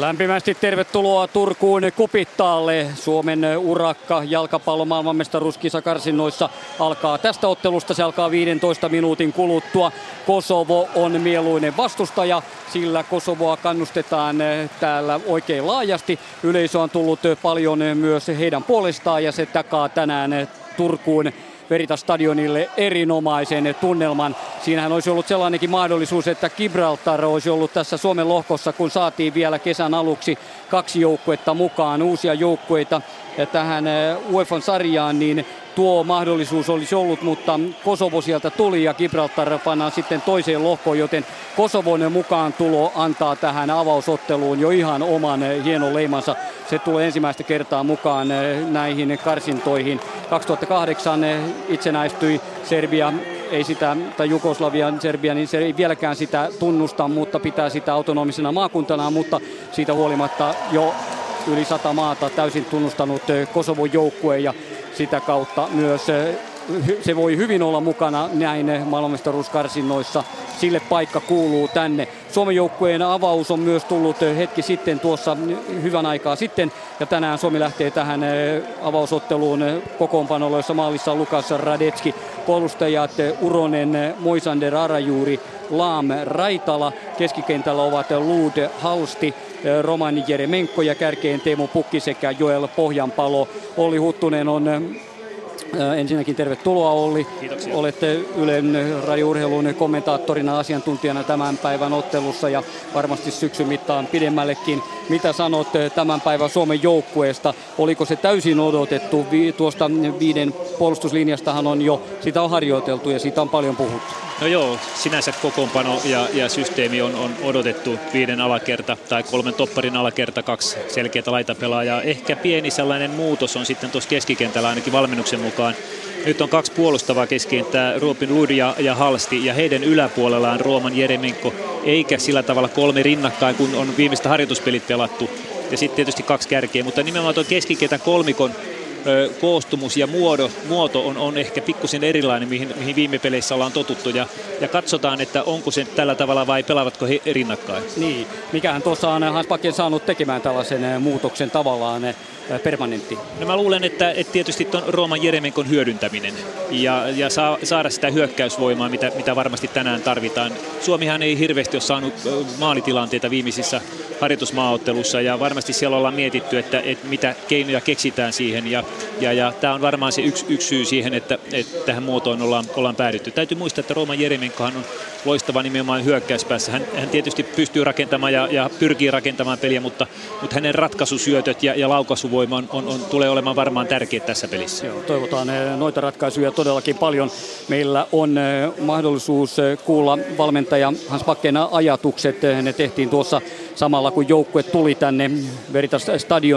Lämpimästi tervetuloa Turkuun Kupittaalle. Suomen urakka jalkapallon maailmanmestaruuskisa karsinnoissa alkaa tästä ottelusta. Se alkaa 15 minuutin kuluttua. Kosovo on mieluinen vastustaja, sillä Kosovoa kannustetaan täällä oikein laajasti. Yleisö on tullut paljon myös heidän puolestaan ja se takaa tänään Turkuun Veritas stadionille erinomaisen tunnelman. Siinähän olisi ollut sellainenkin mahdollisuus, että Gibraltar olisi ollut tässä Suomen lohkossa, kun saatiin vielä kesän aluksi kaksi joukkuetta mukaan, uusia joukkueita tähän eh, UEFA sarjaan, niin tuo mahdollisuus olisi ollut, mutta Kosovo sieltä tuli ja Gibraltar pannaan sitten toiseen lohkoon, joten Kosovon mukaan tulo antaa tähän avausotteluun jo ihan oman eh, hienon leimansa. Se tulee ensimmäistä kertaa mukaan eh, näihin karsintoihin. 2008 itsenäistyi Serbia ei sitä, tai Jugoslavian Serbia, niin se ei vieläkään sitä tunnusta, mutta pitää sitä autonomisena maakuntana, mutta siitä huolimatta jo yli sata maata täysin tunnustanut Kosovon joukkue ja sitä kautta myös se voi hyvin olla mukana näin maailmanmestaruuskarsinnoissa. Sille paikka kuuluu tänne. Suomen joukkueen avaus on myös tullut hetki sitten tuossa hyvän aikaa sitten. Ja tänään Suomi lähtee tähän avausotteluun kokoonpanolla, jossa maalissa on Lukas Radetski. Puolustajat Uronen, Moisander Arajuuri, Laam Raitala. Keskikentällä ovat Luud Halsti, Roman Jeremenko ja kärkeen Teemu Pukki sekä Joel Pohjanpalo. Olli Huttunen on Ensinnäkin tervetuloa Olli. Kiitoksia. Olette Ylen rajuurheilun kommentaattorina asiantuntijana tämän päivän ottelussa ja varmasti syksyn mittaan pidemmällekin. Mitä sanot tämän päivän Suomen joukkueesta? Oliko se täysin odotettu? Tuosta viiden puolustuslinjastahan on jo, sitä on harjoiteltu ja siitä on paljon puhuttu. No joo, sinänsä kokoonpano ja, ja systeemi on, on odotettu viiden alakerta tai kolmen topparin alakerta, kaksi selkeää laitapelaajaa. Ehkä pieni sellainen muutos on sitten tuossa keskikentällä ainakin valmennuksen mukaan. Nyt on kaksi puolustavaa keskikenttää, Ruopin Lud ja, Halsti, ja heidän yläpuolellaan Rooman Jeremenko, eikä sillä tavalla kolme rinnakkain, kun on viimeistä harjoituspelit pelattu. Ja sitten tietysti kaksi kärkeä, mutta nimenomaan tuon keskikentän kolmikon koostumus ja muodo, muoto on, on ehkä pikkusen erilainen, mihin, mihin viime peleissä ollaan totuttu. Ja, ja katsotaan, että onko se tällä tavalla vai pelaavatko he rinnakkain. Niin, mikähän tuossa on Hans Pakken saanut tekemään tällaisen muutoksen tavallaan permanentti? No mä luulen, että, että tietysti tuon Rooman Jeremenkon hyödyntäminen ja, ja saa, saada sitä hyökkäysvoimaa, mitä, mitä varmasti tänään tarvitaan. Suomihan ei hirveästi ole saanut maalitilanteita viimeisissä harjoitusmaaottelussa ja varmasti siellä ollaan mietitty, että, että mitä keinoja keksitään siihen ja, ja, ja tämä on varmaan se yksi, yksi syy siihen, että, että tähän muotoon ollaan, ollaan päädytty. Täytyy muistaa, että Rooman Jeremenkohan on loistava nimenomaan hyökkäyspäässä. Hän, hän tietysti pystyy rakentamaan ja, ja pyrkii rakentamaan peliä, mutta, mutta hänen ratkaisusyötöt ja, ja laukaisuvoima on, on, on, tulee olemaan varmaan tärkeä tässä pelissä. Joo, toivotaan eh, noita ratkaisuja todellakin paljon. Meillä on eh, mahdollisuus eh, kuulla valmentaja Hans Bakken ajatukset. Ne tehtiin tuossa samalla, kun joukkue tuli tänne Veritas Stadionille.